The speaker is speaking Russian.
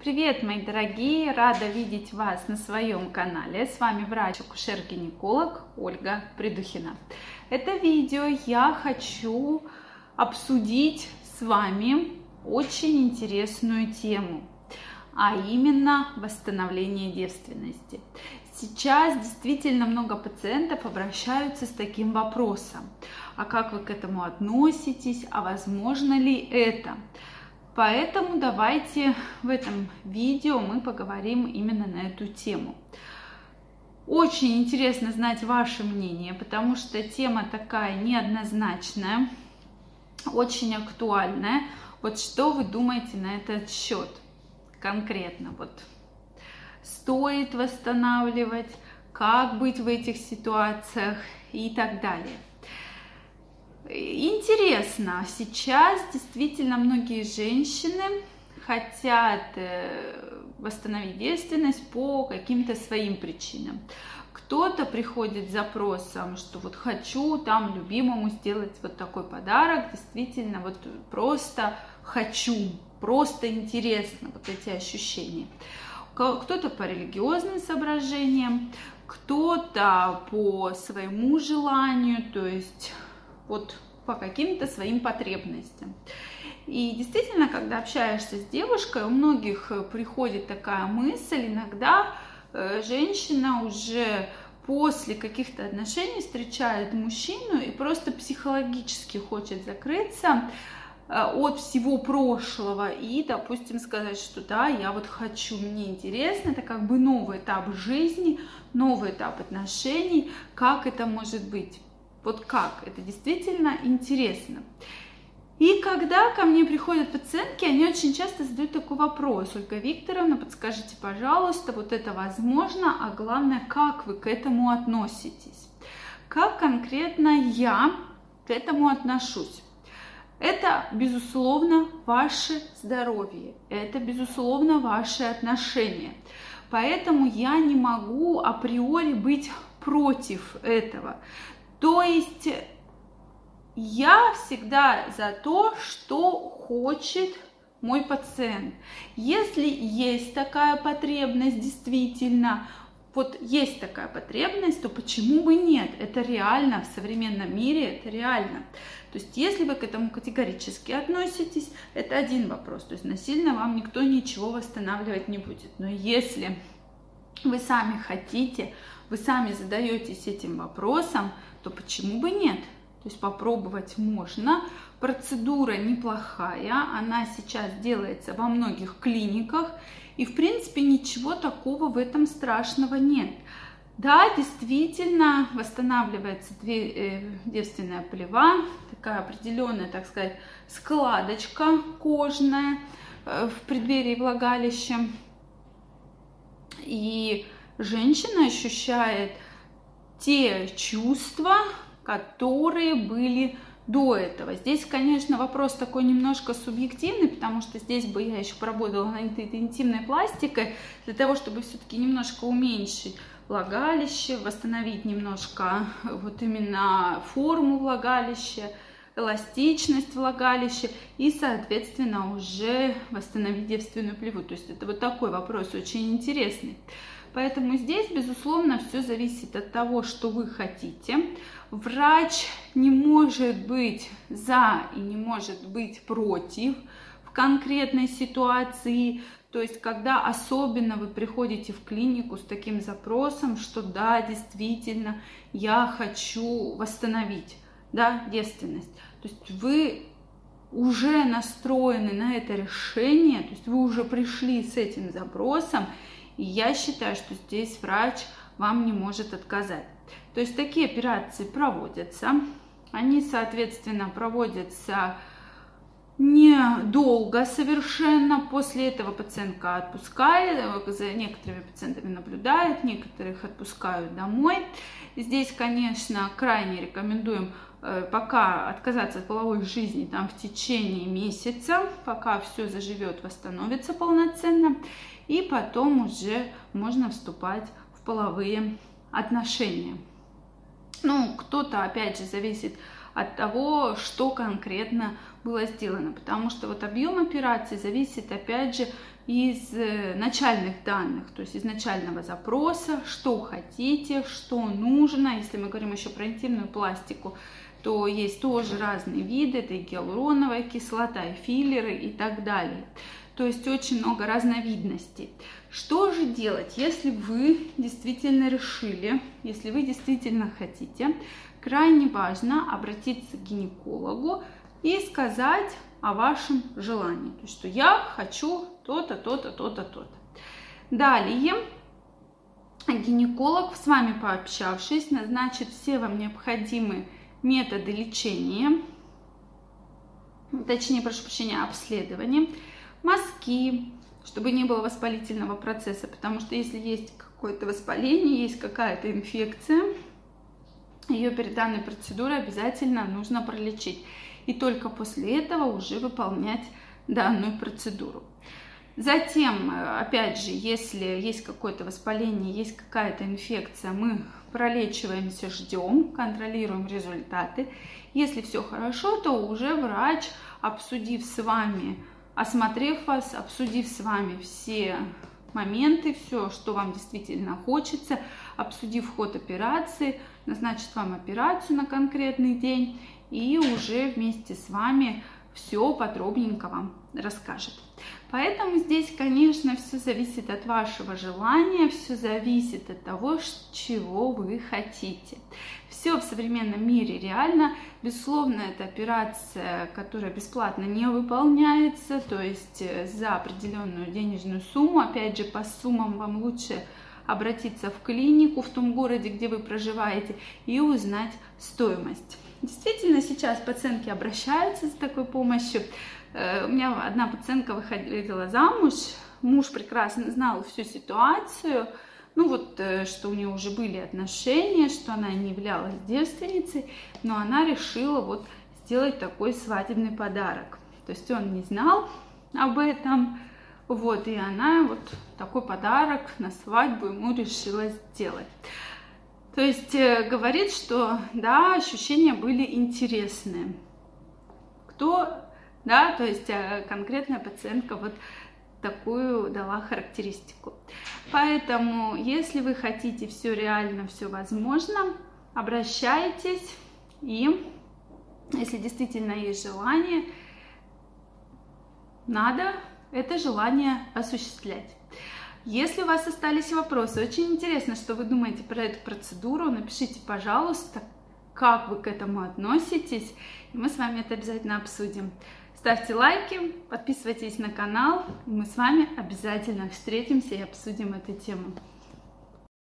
Привет, мои дорогие! Рада видеть вас на своем канале. С вами врач-акушер-гинеколог Ольга Придухина. Это видео я хочу обсудить с вами очень интересную тему, а именно восстановление девственности. Сейчас действительно много пациентов обращаются с таким вопросом. А как вы к этому относитесь? А возможно ли это? Поэтому давайте в этом видео мы поговорим именно на эту тему. Очень интересно знать ваше мнение, потому что тема такая неоднозначная, очень актуальная. Вот что вы думаете на этот счет конкретно? Вот стоит восстанавливать, как быть в этих ситуациях и так далее. Интересно, сейчас действительно многие женщины хотят э, восстановить девственность по каким-то своим причинам. Кто-то приходит с запросом, что вот хочу там любимому сделать вот такой подарок, действительно вот просто хочу, просто интересно вот эти ощущения. Кто-то по религиозным соображениям, кто-то по своему желанию, то есть вот по каким-то своим потребностям. И действительно, когда общаешься с девушкой, у многих э, приходит такая мысль, иногда э, женщина уже после каких-то отношений встречает мужчину и просто психологически хочет закрыться э, от всего прошлого и, допустим, сказать, что да, я вот хочу, мне интересно, это как бы новый этап жизни, новый этап отношений, как это может быть. Вот как? Это действительно интересно. И когда ко мне приходят пациентки, они очень часто задают такой вопрос. Ольга Викторовна, подскажите, пожалуйста, вот это возможно, а главное, как вы к этому относитесь? Как конкретно я к этому отношусь? Это, безусловно, ваше здоровье, это, безусловно, ваши отношения. Поэтому я не могу априори быть против этого. То есть я всегда за то, что хочет мой пациент. Если есть такая потребность действительно, вот есть такая потребность, то почему бы нет? Это реально в современном мире, это реально. То есть если вы к этому категорически относитесь, это один вопрос. То есть насильно вам никто ничего восстанавливать не будет. Но если вы сами хотите, вы сами задаетесь этим вопросом, то почему бы нет? То есть попробовать можно. Процедура неплохая, она сейчас делается во многих клиниках, и в принципе ничего такого в этом страшного нет. Да, действительно восстанавливается э, девственная плева, такая определенная, так сказать, складочка кожная э, в преддверии влагалища. И женщина ощущает те чувства, которые были до этого. Здесь, конечно, вопрос такой немножко субъективный, потому что здесь бы я еще поработала на этой интимной пластикой, для того, чтобы все-таки немножко уменьшить влагалище, восстановить немножко вот именно форму влагалища, эластичность влагалища и, соответственно, уже восстановить девственную плеву. То есть это вот такой вопрос очень интересный. Поэтому здесь, безусловно, все зависит от того, что вы хотите. Врач не может быть за и не может быть против в конкретной ситуации. То есть, когда особенно вы приходите в клинику с таким запросом, что да, действительно, я хочу восстановить да, девственность. То есть вы уже настроены на это решение, то есть вы уже пришли с этим запросом, и я считаю, что здесь врач вам не может отказать. То есть такие операции проводятся. Они, соответственно, проводятся недолго совершенно. После этого пациентка отпускает, за некоторыми пациентами наблюдает, некоторых отпускают домой. Здесь, конечно, крайне рекомендуем пока отказаться от половой жизни там в течение месяца, пока все заживет, восстановится полноценно и потом уже можно вступать в половые отношения. Ну, кто-то, опять же, зависит от того, что конкретно было сделано. Потому что вот объем операции зависит, опять же, из э, начальных данных, то есть из начального запроса, что хотите, что нужно. Если мы говорим еще про интимную пластику, то есть тоже разные виды, это и гиалуроновая кислота, и филлеры и так далее. То есть очень много разновидностей. Что же делать, если вы действительно решили, если вы действительно хотите, крайне важно обратиться к гинекологу и сказать о вашем желании. То есть, что я хочу то-то, то-то, то-то, то-то. Далее гинеколог, с вами пообщавшись, назначит все вам необходимые методы лечения, точнее, прошу прощения, обследования, мазки, чтобы не было воспалительного процесса, потому что если есть какое-то воспаление, есть какая-то инфекция, ее перед данной процедурой обязательно нужно пролечить. И только после этого уже выполнять данную процедуру. Затем, опять же, если есть какое-то воспаление, есть какая-то инфекция, мы пролечиваемся, ждем, контролируем результаты. Если все хорошо, то уже врач, обсудив с вами, осмотрев вас, обсудив с вами все моменты, все, что вам действительно хочется, обсудив ход операции, назначит вам операцию на конкретный день и уже вместе с вами все подробненько вам расскажет. Поэтому здесь, конечно, все зависит от вашего желания, все зависит от того, чего вы хотите. Все в современном мире реально. Безусловно, это операция, которая бесплатно не выполняется, то есть э, за определенную денежную сумму. Опять же, по суммам вам лучше обратиться в клинику в том городе, где вы проживаете, и узнать стоимость. Действительно, сейчас пациентки обращаются за такой помощью. Э, у меня одна пациентка выходила замуж, муж прекрасно знал всю ситуацию, ну вот, э, что у нее уже были отношения, что она не являлась девственницей, но она решила вот сделать такой свадебный подарок. То есть он не знал об этом, вот, и она вот такой подарок на свадьбу ему решила сделать. То есть э, говорит, что да, ощущения были интересные. Кто да, то есть э, конкретная пациентка вот такую дала характеристику. Поэтому, если вы хотите все реально, все возможно, обращайтесь и, если действительно есть желание, надо это желание осуществлять. Если у вас остались вопросы, очень интересно, что вы думаете про эту процедуру, напишите, пожалуйста, как вы к этому относитесь, и мы с вами это обязательно обсудим. Ставьте лайки, подписывайтесь на канал. Мы с вами обязательно встретимся и обсудим эту тему.